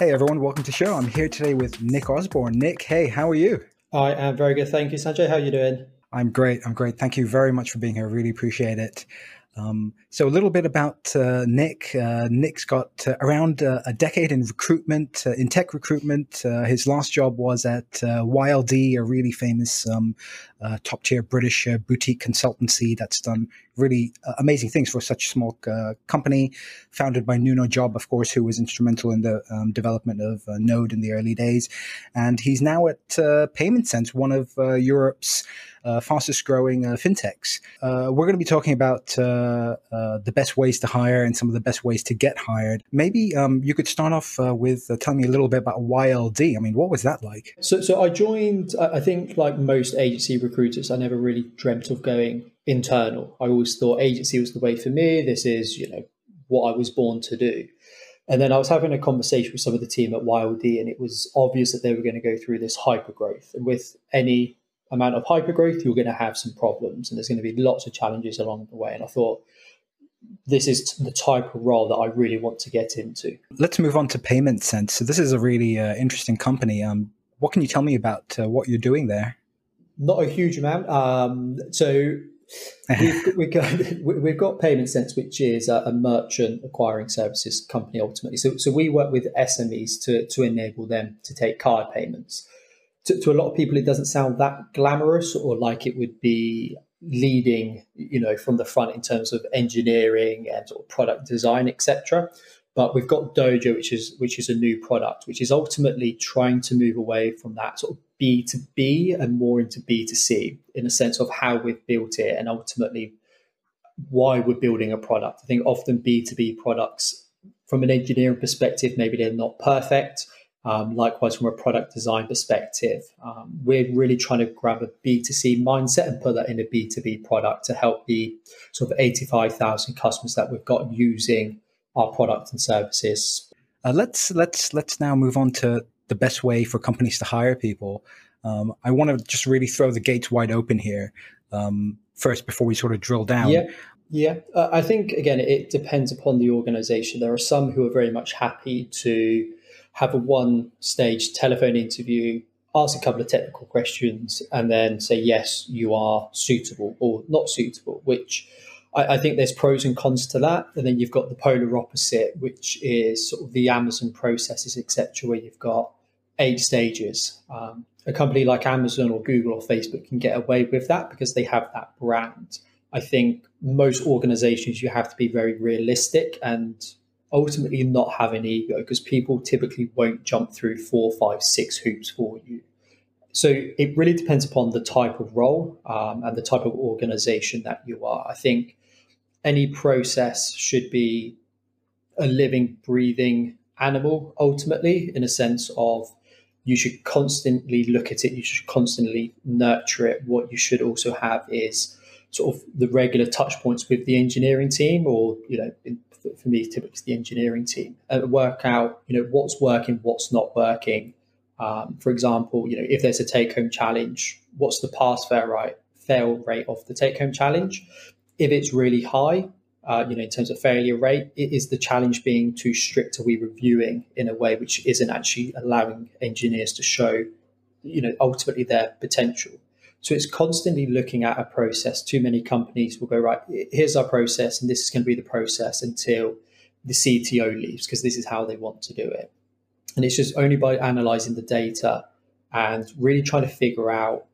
Hey everyone, welcome to the show. I'm here today with Nick Osborn. Nick, hey, how are you? I am very good, thank you, Sanjay. How are you doing? I'm great. I'm great. Thank you very much for being here. I really appreciate it. Um, so a little bit about uh, Nick. Uh, Nick's got uh, around uh, a decade in recruitment, uh, in tech recruitment. Uh, his last job was at YLD, a really famous um, top tier British boutique consultancy that's done really amazing things for such a small company. Founded by Nuno Job, of course, who was instrumental in the um, development of Node in the early days. And he's now at PaymentSense, one of Europe's fastest growing fintechs. we're going to be talking about uh, the best ways to hire and some of the best ways to get hired. Maybe um, you could start off uh, with uh, telling me a little bit about YLD. I mean, what was that like? So, so I joined. I think, like most agency recruiters, I never really dreamt of going internal. I always thought agency was the way for me. This is, you know, what I was born to do. And then I was having a conversation with some of the team at YLD, and it was obvious that they were going to go through this hyper growth. And with any amount of hyper growth, you're going to have some problems, and there's going to be lots of challenges along the way. And I thought, this is the type of role that I really want to get into. Let's move on to PaymentSense. So this is a really uh, interesting company. Um, what can you tell me about uh, what you're doing there? Not a huge amount. Um, so we've, we've, got, we've got PaymentSense, which is a, a, merchant acquiring services company ultimately. So, so we work with SMEs to, to enable them to take card payments. To, to a lot of people, it doesn't sound that glamorous or like it would be leading, you know, from the front in terms of engineering and sort of product design, etc. But we've got Dojo, which is which is a new product, which is ultimately trying to move away from that sort of B to B and more into B to C in a sense of how we've built it and ultimately why we're building a product. I think often B to B products, from an engineering perspective, maybe they're not perfect um, likewise, from a product design perspective, um, we're really trying to grab a B2C mindset and put that in a B2B product to help the sort of 85,000 customers that we've got using our products and services. Uh, let's let's let's now move on to the best way for companies to hire people. Um, I want to just really throw the gates wide open here um, first before we sort of drill down. Yeah. Yeah, uh, I think again it depends upon the organization. There are some who are very much happy to have a one stage telephone interview, ask a couple of technical questions, and then say, yes, you are suitable or not suitable, which I, I think there's pros and cons to that. And then you've got the polar opposite, which is sort of the Amazon processes, etc., where you've got eight stages. Um, a company like Amazon or Google or Facebook can get away with that because they have that brand. I think most organizations, you have to be very realistic and ultimately not have an ego because people typically won't jump through four, five, six hoops for you. So it really depends upon the type of role um, and the type of organization that you are. I think any process should be a living, breathing animal ultimately, in a sense of you should constantly look at it, you should constantly nurture it. What you should also have is sort of the regular touch points with the engineering team or, you know, in, for me, typically the engineering team, and work out you know what's working, what's not working. Um, for example, you know if there's a take-home challenge, what's the pass fail right fail rate of the take-home challenge? If it's really high, uh, you know, in terms of failure rate, it is the challenge being too strict? Are we reviewing in a way which isn't actually allowing engineers to show, you know, ultimately their potential? So it's constantly looking at a process. Too many companies will go, right, here's our process, and this is going to be the process until the CTO leaves, because this is how they want to do it. And it's just only by analyzing the data and really trying to figure out,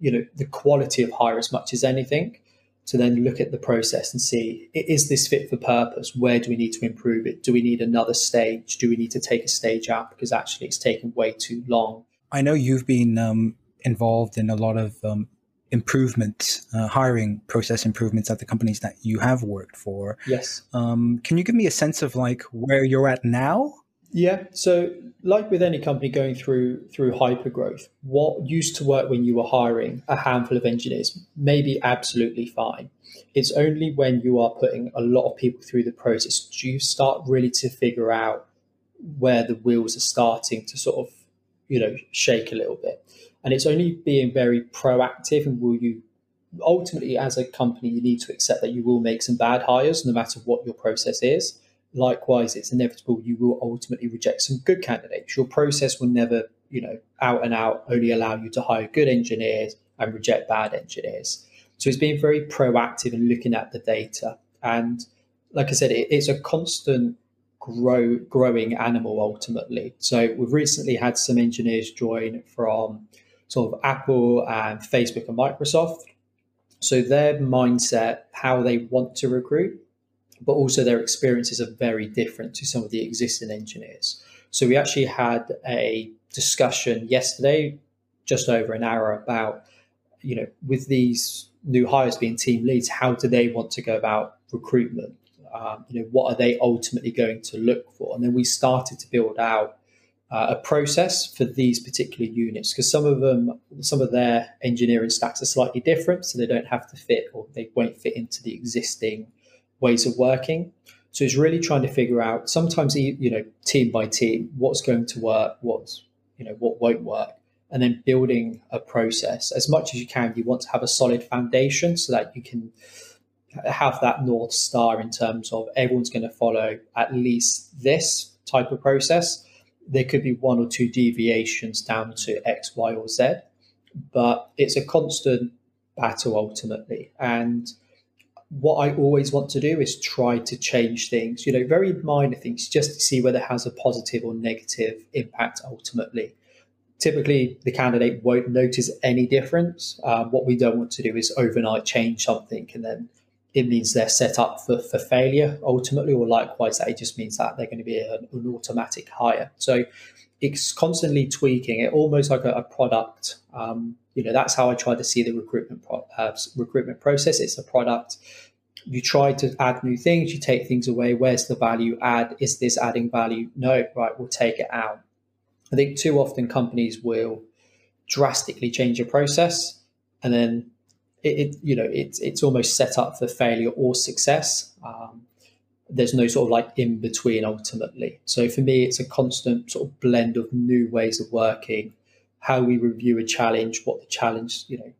you know, the quality of hire as much as anything to then look at the process and see is this fit for purpose? Where do we need to improve it? Do we need another stage? Do we need to take a stage out because actually it's taken way too long? I know you've been um, involved in a lot of um, improvements, uh, hiring process improvements at the companies that you have worked for. Yes. Um, can you give me a sense of like where you're at now? Yeah. So, like with any company going through through hyper growth, what used to work when you were hiring a handful of engineers may be absolutely fine. It's only when you are putting a lot of people through the process do you start really to figure out where the wheels are starting to sort of, you know, shake a little bit. And it's only being very proactive and will you ultimately as a company you need to accept that you will make some bad hires no matter what your process is. Likewise, it's inevitable you will ultimately reject some good candidates. Your process will never, you know, out and out only allow you to hire good engineers and reject bad engineers. So it's being very proactive in looking at the data. And like I said, it, it's a constant grow growing animal ultimately. So we've recently had some engineers join from sort of Apple and Facebook and Microsoft. So their mindset, how they want to recruit, but also their experiences are very different to some of the existing engineers. So we actually had a discussion yesterday, just over an hour, about you know with these new hires being team leads, how do they want to go about recruitment? Um, you know, what are they ultimately going to look for? And then we started to build out uh, a process for these particular units because some of them, some of their engineering stacks are slightly different, so they don't have to fit or they won't fit into the existing ways of working. So it's really trying to figure out sometimes you know team by team what's going to work, what's you know what won't work, and then building a process as much as you can. You want to have a solid foundation so that you can have that north star in terms of everyone's going to follow at least this type of process. There could be one or two deviations down to X, Y, or Z, but it's a constant battle ultimately. And what I always want to do is try to change things, you know, very minor things, just to see whether it has a positive or negative impact ultimately. Typically, the candidate won't notice any difference. Um, what we don't want to do is overnight change something and then it means they're set up for, for failure ultimately, or likewise, that it just means that they're going to be an, an automatic hire. So it's constantly tweaking it, almost like a, a product. Um, you know, that's how I try to see the recruitment pro- uh, recruitment process. It's a product. You try to add new things, you take things away. Where's the value add? Is this adding value? No, right, we'll take it out. I think too often companies will drastically change a process and then it, it, you know it's it's almost set up for failure or success. Um, there's no sort of like in between ultimately. So for me, it's a constant sort of blend of new ways of working, how we review a challenge, what the challenge you know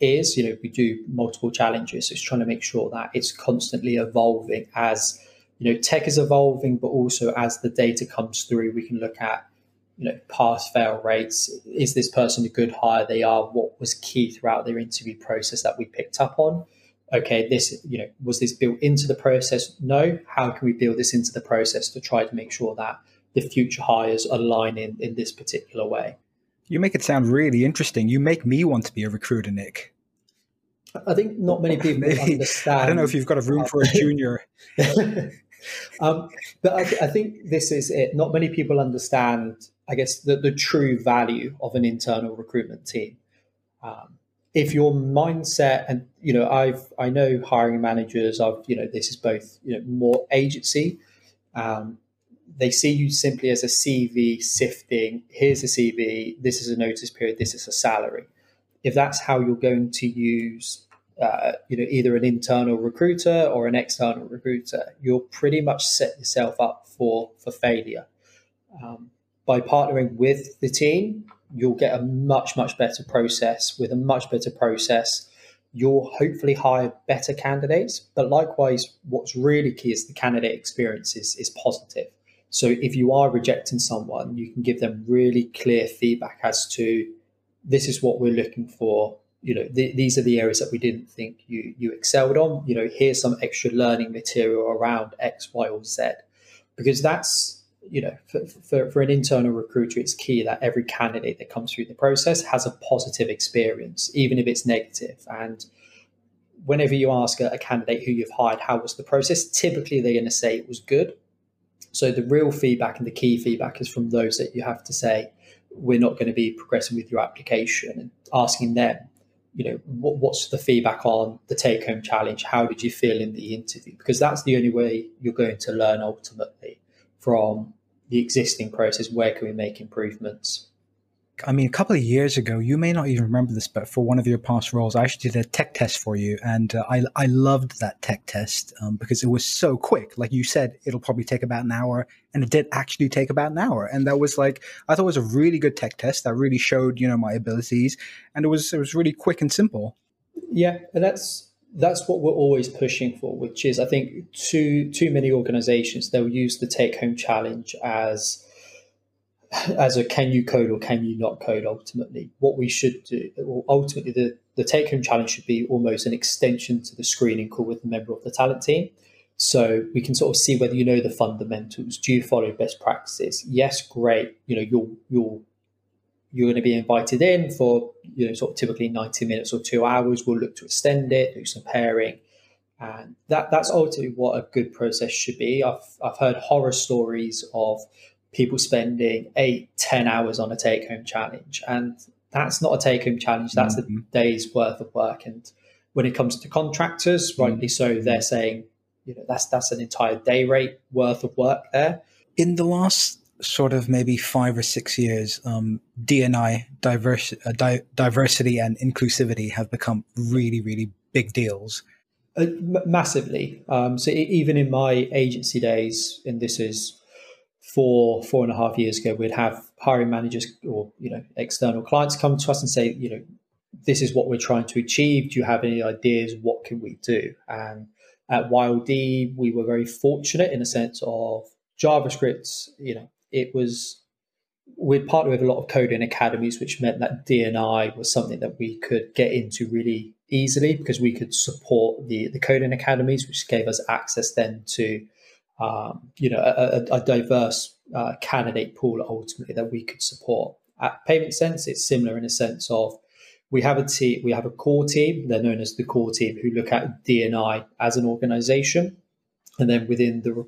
is. You know, we do multiple challenges. It's trying to make sure that it's constantly evolving as you know tech is evolving, but also as the data comes through, we can look at you know, pass fail rates. Is this person a good hire? They are. What was key throughout their interview process that we picked up on? Okay, this, you know, was this built into the process? No. How can we build this into the process to try to make sure that the future hires align in, in this particular way? You make it sound really interesting. You make me want to be a recruiter, Nick. I think not many people Maybe, understand. I don't know if you've got a room for a junior. um, but I, I, think this is it. Not many people understand I guess, the, the true value of an internal recruitment team. Um, if your mindset and you know i've i know hiring managers of you know this is both you know more agency um, they see you simply as a cv sifting here's a cv this is a notice period this is a salary if that's how you're going to use uh, you know either an internal recruiter or an external recruiter you'll pretty much set yourself up for for failure um, by partnering with the team, you'll get a much, much better process. With a much better process, you'll hopefully hire better candidates. But likewise, what's really key is the candidate experience is, is positive. So if you are rejecting someone, you can give them really clear feedback as to this is what we're looking for. You know, th- these are the areas that we didn't think you you excelled on. You know, here's some extra learning material around X, Y, or Z, because that's you know, for, for, for, an internal recruiter, it's key that every candidate that comes through the process has a positive experience, even if it's negative. And whenever you ask a, a candidate who you've hired, how was the process? Typically, they're going to say it was good. So the real feedback and the key feedback is from those that you have to say, we're not going to be progressing with your application and asking them, you know, what, what's the feedback on the take home challenge? How did you feel in the interview? Because that's the only way you're going to learn ultimately from the existing process? Where can we make improvements? I mean, a couple of years ago, you may not even remember this, but for one of your past roles, I actually did a tech test for you, and uh, I I loved that tech test um, because it was so quick. Like you said, it'll probably take about an hour, and it did actually take about an hour, and that was like I thought it was a really good tech test that really showed you know my abilities, and it was it was really quick and simple. Yeah, and that's that's what we're always pushing for, which is I think too too many organizations they'll use the take home challenge as as a can you code or can you not code ultimately. What we should do ultimately the, the take home challenge should be almost an extension to the screening call with a member of the talent team. So we can sort of see whether you know the fundamentals. Do you follow best practices? Yes, great. You know, you'll you'll you're going to be invited in for you know sort of typically 90 minutes or two hours we'll look to extend it do some pairing and that that's ultimately what a good process should be i've, I've heard horror stories of people spending eight ten hours on a take-home challenge and that's not a take-home challenge that's mm-hmm. a day's worth of work and when it comes to contractors mm-hmm. rightly so they're saying you know that's that's an entire day rate worth of work there in the last sort of maybe five or six years, um, DNI, diverse, uh, di- diversity and inclusivity have become really, really big deals. Uh, massively. Um, so even in my agency days, and this is four, four and a half years ago, we'd have hiring managers or you know external clients come to us and say, you know, this is what we're trying to achieve. Do you have any ideas? What can we do? And at YLD, we were very fortunate in a sense of JavaScript, you know, it was we'd partner with a lot of coding academies, which meant that DNI was something that we could get into really easily because we could support the the coding academies, which gave us access then to um, you know a, a diverse uh, candidate pool ultimately that we could support. At PaymentSense, it's similar in a sense of we have a team, we have a core team. They're known as the core team who look at DNI as an organization. And then within the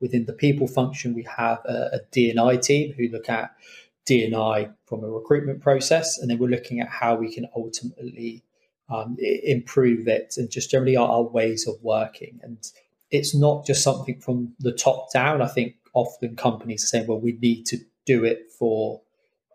within the people function, we have a, a DNI team who look at DNI from a recruitment process, and then we're looking at how we can ultimately um, improve it and just generally our, our, ways of working. And it's not just something from the top down. I think often companies are saying, "Well, we need to do it for."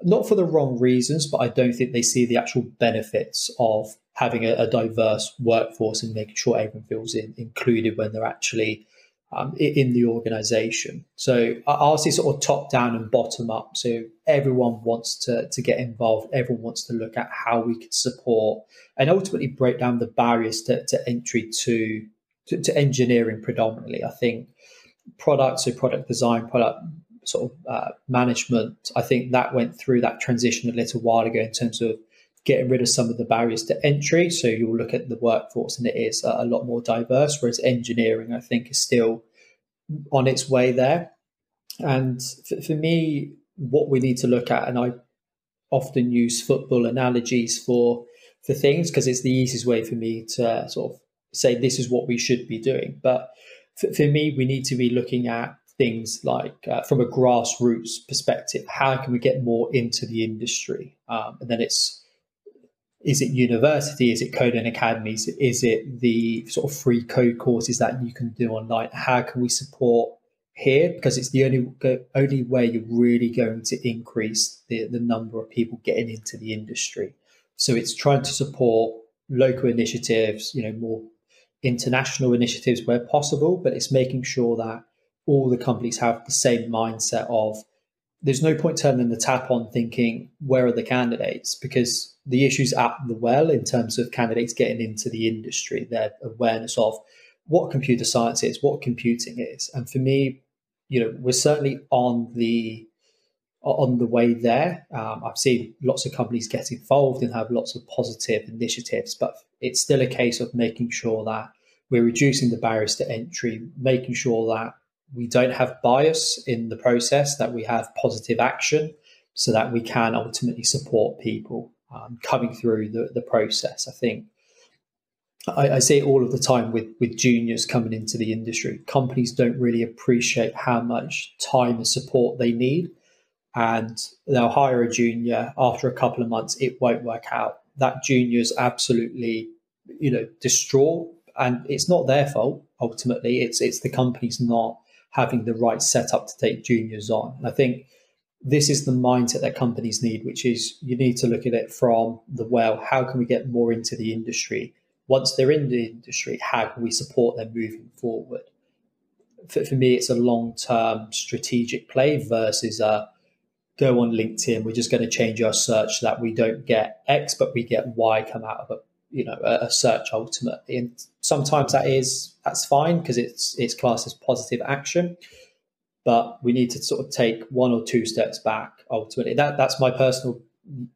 Not for the wrong reasons, but I don't think they see the actual benefits of having a, a diverse workforce and making sure everyone feels in, included when they're actually um, in the organization. So ours see sort of top down and bottom up. So everyone wants to, to get involved. Everyone wants to look at how we can support and ultimately break down the barriers to, to entry to, to, to engineering predominantly. I think product, so product design, product sort of uh, management, I think that went through that transition a little while ago in terms of getting rid of some of the barriers to entry. So you'll look at the workforce and it is a lot more diverse, whereas engineering, I think, is still on its way there. And for, for me, what we need to look at, and I often use football analogies for for things because it's the easiest way for me to sort of say this is what we should be doing. But for, for me, we need to be looking at things like uh, from a grassroots perspective how can we get more into the industry um, and then it's is it university? Is it coding academies? Is it the sort of free code courses that you can do online? How can we support here? Because it's the only only way you're really going to increase the, the number of people getting into the industry. So it's trying to support local initiatives, you know, more international initiatives where possible, but it's making sure that all the companies have the same mindset of there's no point turning the tap on thinking where are the candidates because the issues at the well in terms of candidates getting into the industry, their awareness of what computer science is, what computing is. And for me, you know, we're certainly on the on the way there. Um, I've seen lots of companies get involved and have lots of positive initiatives, but it's still a case of making sure that we're reducing the barriers to entry, making sure that we don't have bias in the process, that we have positive action, so that we can ultimately support people um, coming through the, the process. I think I, I see it all of the time with, with juniors coming into the industry. Companies don't really appreciate how much time and support they need. And they'll hire a junior after a couple of months, it won't work out. That junior's absolutely, you know, distraught. And it's not their fault ultimately. It's it's the company's not having the right setup to take juniors on. And I think this is the mindset that companies need, which is you need to look at it from the well, how can we get more into the industry? Once they're in the industry, how can we support them moving forward? For, for me, it's a long term strategic play versus a go on LinkedIn. We're just going to change our search so that we don't get X, but we get Y come out of it. you know a, a search ultimately. And sometimes that is that's fine because it's it's classed as positive action. But we need to sort of take one or two steps back ultimately. That that's my personal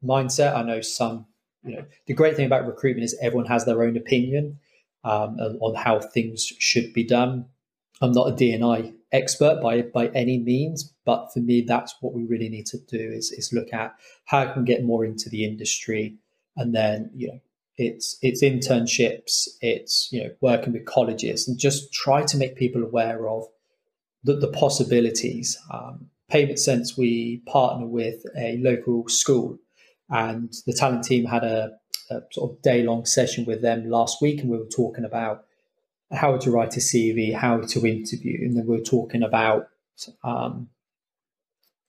mindset. I know some, you know, the great thing about recruitment is everyone has their own opinion um, on how things should be done. I'm not a DNI expert by by any means, but for me, that's what we really need to do is is look at how can get more into the industry, and then you know it's it's internships, it's you know working with colleges, and just try to make people aware of the, the possibilities. Um, PaymentSense, we partner with a local school, and the talent team had a, a sort of day long session with them last week, and we were talking about how to write a CV, how to interview, and then we are talking about um,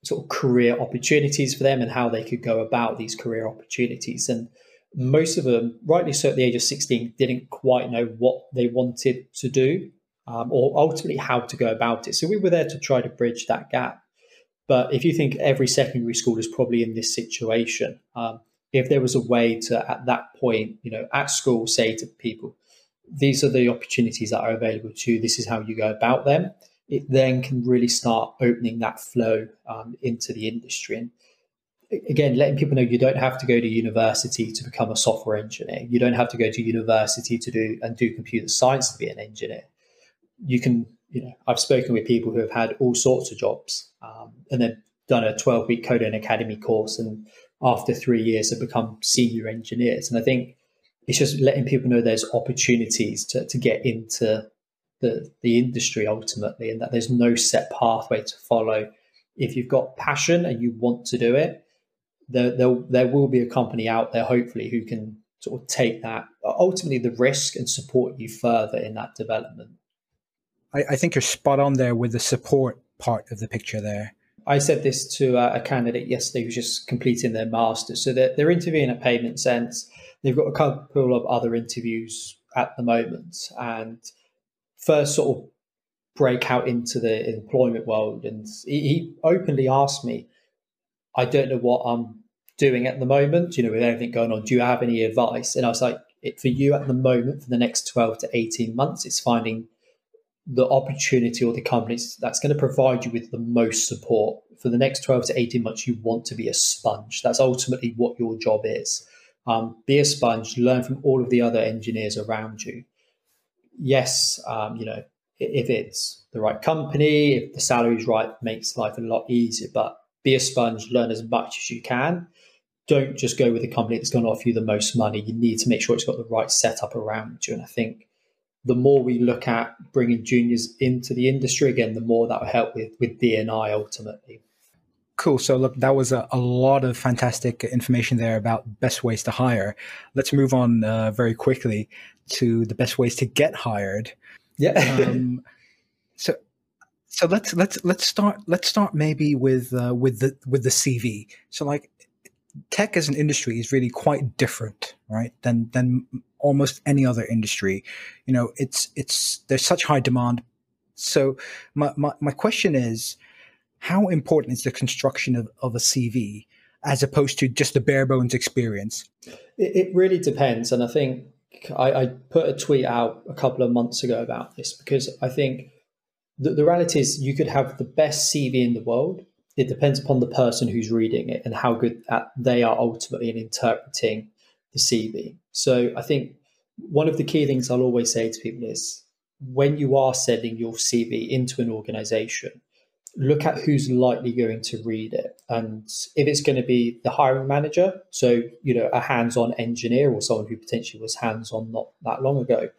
sort of career opportunities for them and how they could go about these career opportunities. And most of them, rightly so, at the age of 16, didn't quite know what they wanted to do um, or ultimately how to go about it. So we were there to try to bridge that gap. But if you think every secondary school is probably in this situation, um, if there was a way to, at that point, you know, at school, say to people, these are the opportunities that are available to you. This is how you go about them. It then can really start opening that flow um, into the industry. And again, letting people know you don't have to go to university to become a software engineer. You don't have to go to university to do and do computer science to be an engineer. You can, you know, I've spoken with people who have had all sorts of jobs um, and then done a 12 week coding academy course and after three years have become senior engineers. And I think it's just letting people know there's opportunities to, to get into the, the industry ultimately and that there's no set pathway to follow. If you've got passion and you want to do it, there, there, there will be a company out there, hopefully, who can sort of take that, ultimately, the risk and support you further in that development. I, I think you're spot on there with the support part of the picture there. I said this to a, a candidate yesterday who's just completing their master's. So they're, they're interviewing at PaymentSense They've got a couple of other interviews at the moment, and first sort of break out into the employment world. And he, he openly asked me, "I don't know what I'm doing at the moment. You know, with everything going on, do you have any advice?" And I was like, "For you at the moment, for the next twelve to eighteen months, it's finding." the opportunity or the companies that's going to provide you with the most support for the next 12 to 18 months you want to be a sponge that's ultimately what your job is um, be a sponge, learn from all of the other engineers around you. Yes, um, you know, if it's the right company, if the salary's right, makes life a lot easier. But be a sponge, learn as much as you can. Don't just go with a company that's going to offer you the most money. You need to make sure it's got the right setup around you. And I think the more we look at bringing juniors into the industry, again, the more that will help with with DNI ultimately. Cool. So, look, that was a, a, lot of fantastic information there about best ways to hire. Let's move on uh, very quickly to the best ways to get hired. Yeah. um, so, so let's let's let's start let's start maybe with uh, with the with the CV. So, like, tech as an industry is really quite different, right? Than than almost any other industry. You know, it's it's there's such high demand. So, my my, my question is how important is the construction of, of a CV as opposed to just the bare bones experience? It, it really depends. And I think I, I, put a tweet out a couple of months ago about this because I think the, the reality is you could have the best CV in the world. It depends upon the person who's reading it and how good at they are ultimately in interpreting the CV. So I think one of the key things I'll always say to people is when you are sending your CV into an organization, look at who's likely going to read it. And if it's going to be the hiring manager, so, you know, a hands on engineer or someone who potentially was hands on not that long ago,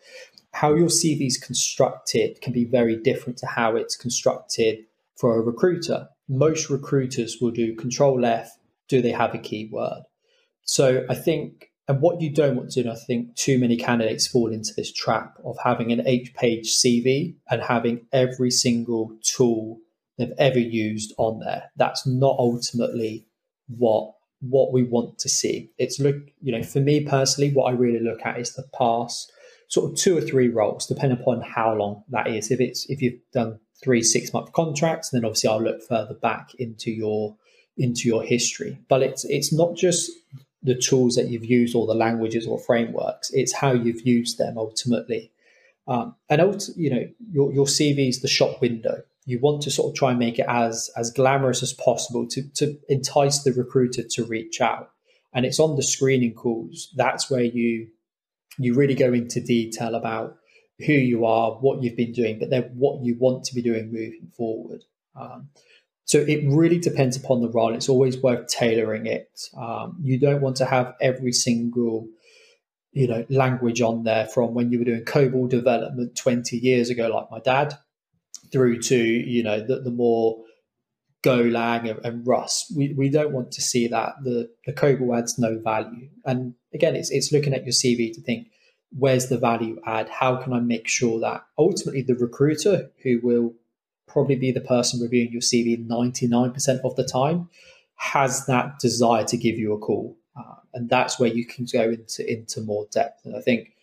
how your CV is constructed can be very different to how it's constructed for a recruiter. Most recruiters will do control F, do they have a keyword? So I think, and what you don't want to do, and I think too many candidates fall into this trap of having an eight page CV and having every single tool they've ever used on there. That's not ultimately what what we want to see. It's look, you know, for me personally, what I really look at is the past sort of two or three roles, depending upon how long that is. If it's if you've done three six month contracts, then obviously I'll look further back into your into your history. But it's it's not just the tools that you've used or the languages or frameworks. It's how you've used them ultimately. Um, and you know, your, your CV is the shop window. You want to sort of try and make it as as glamorous as possible to to entice the recruiter to reach out. And it's on the screening calls. That's where you you really go into detail about who you are, what you've been doing, but then what you want to be doing moving forward. Um, so it really depends upon the role. It's always worth tailoring it. Um, you don't want to have every single you know language on there from when you were doing COBOL development 20 years ago, like my dad, through to you know the, the more Golang and, and Rust. We, we don't want to see that. The the COBOL adds no value. And again, it's it's looking at your CV to think where's the value add? How can I make sure that ultimately the recruiter who will probably be the person reviewing your CV 99% of the time has that desire to give you a call uh, and that's where you can go into into more depth. And I think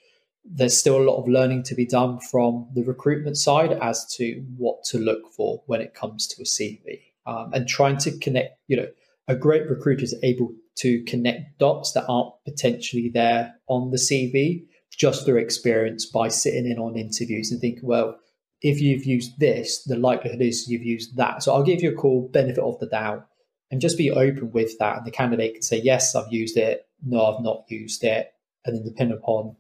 there's still a lot of learning to be done from the recruitment side as to what to look for when it comes to a CV, um, and trying to connect. You know, a great recruiter is able to connect dots that aren't potentially there on the CV just through experience by sitting in on interviews and thinking, well, if you've used this, the likelihood is you've used that. So I'll give you a call, benefit of the doubt and just be open with that. And the candidate can say, yes, I've used it. No, I've not used it. And then depending upon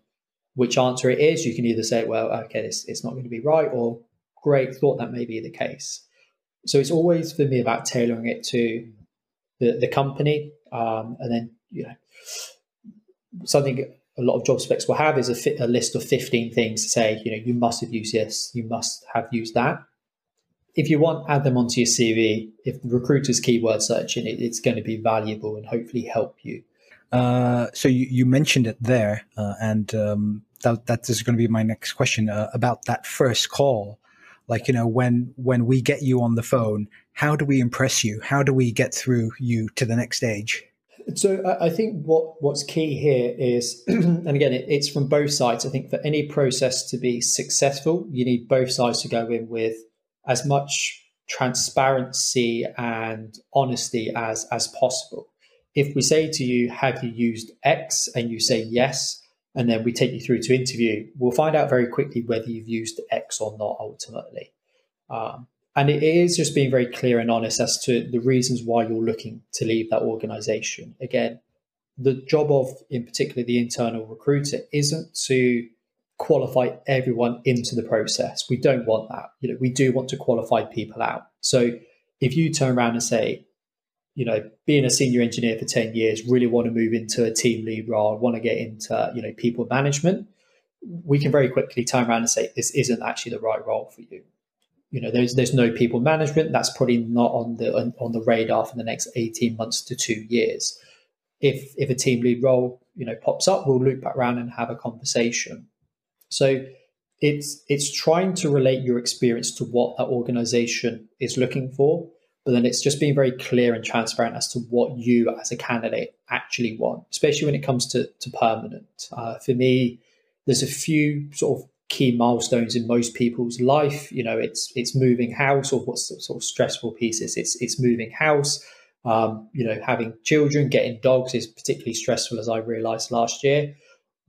which answer it is, you can either say, well, okay, it's, not going to be right, or great, thought that may be the case. So it's always for me about tailoring it to the, the company. Um, and then, you know, something a lot of job specs will have is a, a list of 15 things to say, you know, you must have used this, you must have used that if you want, add them onto your CV. If the recruiter's keyword searching, it, it's going to be valuable and hopefully help you. Uh, so you, you, mentioned it there, uh, and um, that, that is going to be my next question uh, about that first call. Like you know, when when we get you on the phone, how do we impress you? How do we get through you to the next stage? So I think what what's key here is, and again, it, it's from both sides. I think for any process to be successful, you need both sides to go in with as much transparency and honesty as as possible. If we say to you, "Have you used X?" and you say yes, and then we take you through to interview, we'll find out very quickly whether you've used X or not. Ultimately, um, and it is just being very clear and honest as to the reasons why you're looking to leave that organization. Again, the job of, in particular, the internal recruiter isn't to qualify everyone into the process. We don't want that. You know, we do want to qualify people out. So if you turn around and say, you know, being a senior engineer for 10 years, really want to move into a team lead role, want to get into, you know, people management, we can very quickly turn around and say this isn't actually the right role for you. You know, there's there's no people management. That's probably not on the on, on the radar for the next 18 months to two years. If if a team lead role, you know, pops up, we'll loop back around and have a conversation. So it's it's trying to relate your experience to what that organization is looking for, but then it's just being very clear and transparent as to what you as a candidate actually want, especially when it comes to, to permanent. Uh, for me, there's a few sort of key milestones in most people's life. You know, it's it's moving house, or what's sort of stressful pieces. It's it's moving house. Um, you know, having children, getting dogs is particularly stressful, as I realised last year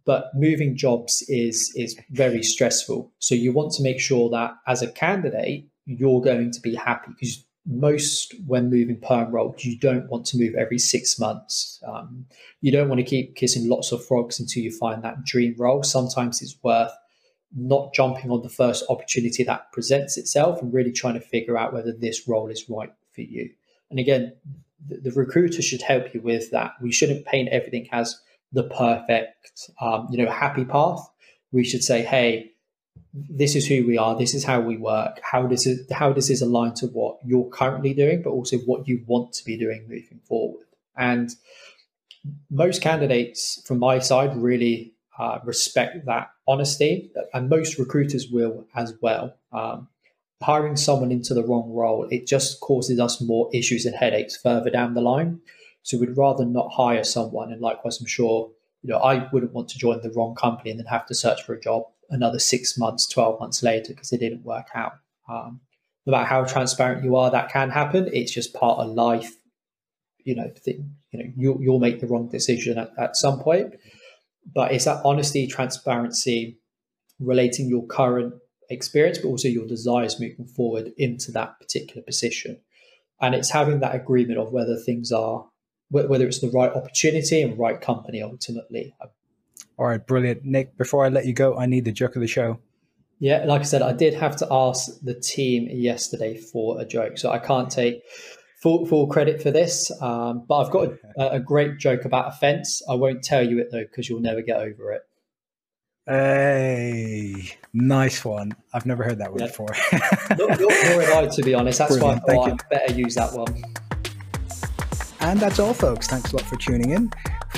but moving jobs is is very stressful so you want to make sure that as a candidate you're going to be happy because most when moving perm roles you don't want to move every six months. Um, you don't want to keep kissing lots of frogs until you find that dream role. Sometimes it's worth not jumping on the first opportunity that presents itself and really trying to figure out whether this role is right for you. And again the, the recruiter should help you with that. We shouldn't paint everything as the perfect, um, you know, happy path. We should say, hey, this is who we are. This is how we work. How does it? How does this align to what you're currently doing, but also what you want to be doing moving forward? And most candidates, from my side, really uh, respect that honesty, and most recruiters will as well. Um, hiring someone into the wrong role, it just causes us more issues and headaches further down the line. So we'd rather not hire someone. And likewise, I'm sure, you know, I wouldn't want to join the wrong company and then have to search for a job another six months, 12 months later because it didn't work out. Um, no matter how transparent you are, that can happen. It's just part of life. you know, think, you know, you'll, you'll make the wrong decision at, at some point. But it's that honesty, transparency, relating your current experience, but also your desires moving forward into that particular position. And it's having that agreement of whether things are, whether it's the right opportunity and right company ultimately. All right, brilliant. Nick, before I let you go, I need the joke of the show. Yeah, like I said, I did have to ask the team yesterday for a joke. So I can't take full, full credit for this. Um, but I've got a, a, great joke about a fence. I won't tell you it though, because you'll never get over it. Hey, nice one. I've never heard that one yeah. before. nor have I, to be honest. That's Brilliant. why I thought I better use that one. And that's all, folks. Thanks a lot for tuning in.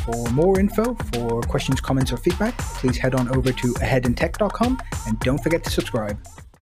For more info, for questions, comments, or feedback, please head on over to aheadintech.com and don't forget to subscribe.